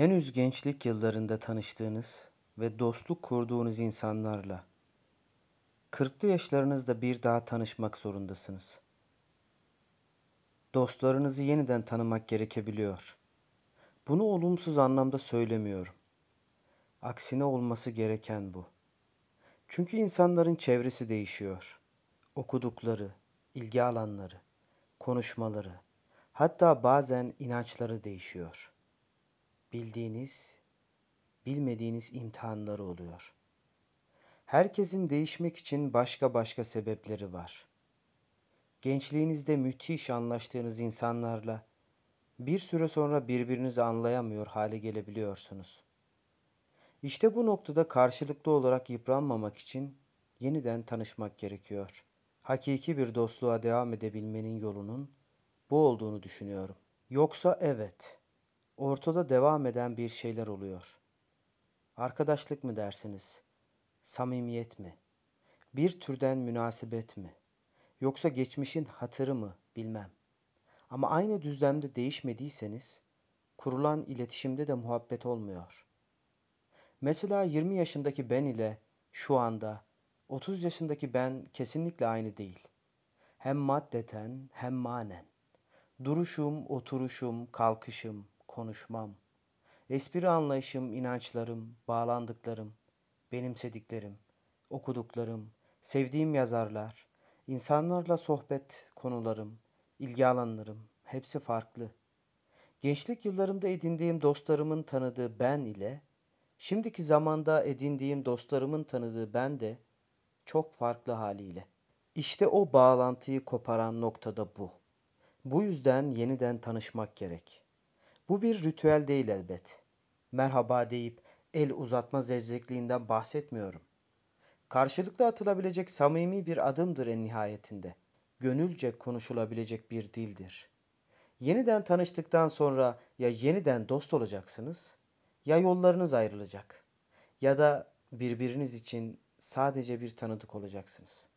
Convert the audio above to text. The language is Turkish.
Henüz gençlik yıllarında tanıştığınız ve dostluk kurduğunuz insanlarla kırklı yaşlarınızda bir daha tanışmak zorundasınız. Dostlarınızı yeniden tanımak gerekebiliyor. Bunu olumsuz anlamda söylemiyorum. Aksine olması gereken bu. Çünkü insanların çevresi değişiyor. Okudukları, ilgi alanları, konuşmaları, hatta bazen inançları değişiyor. Bildiğiniz, bilmediğiniz imtihanları oluyor. Herkesin değişmek için başka başka sebepleri var. Gençliğinizde müthiş anlaştığınız insanlarla bir süre sonra birbirinizi anlayamıyor hale gelebiliyorsunuz. İşte bu noktada karşılıklı olarak yıpranmamak için yeniden tanışmak gerekiyor. Hakiki bir dostluğa devam edebilmenin yolunun bu olduğunu düşünüyorum. Yoksa evet, ortada devam eden bir şeyler oluyor. Arkadaşlık mı dersiniz? Samimiyet mi? Bir türden münasebet mi? Yoksa geçmişin hatırı mı bilmem. Ama aynı düzlemde değişmediyseniz kurulan iletişimde de muhabbet olmuyor. Mesela 20 yaşındaki ben ile şu anda 30 yaşındaki ben kesinlikle aynı değil. Hem maddeten hem manen. Duruşum, oturuşum, kalkışım, konuşmam, espri anlayışım, inançlarım, bağlandıklarım, benimsediklerim, okuduklarım, sevdiğim yazarlar, insanlarla sohbet konularım, ilgi alanlarım hepsi farklı. Gençlik yıllarımda edindiğim dostlarımın tanıdığı ben ile şimdiki zamanda edindiğim dostlarımın tanıdığı ben de çok farklı haliyle. İşte o bağlantıyı koparan noktada bu. Bu yüzden yeniden tanışmak gerek. Bu bir ritüel değil elbet. Merhaba deyip el uzatma zevzekliğinden bahsetmiyorum. Karşılıklı atılabilecek samimi bir adımdır en nihayetinde. Gönülce konuşulabilecek bir dildir. Yeniden tanıştıktan sonra ya yeniden dost olacaksınız ya yollarınız ayrılacak ya da birbiriniz için sadece bir tanıdık olacaksınız.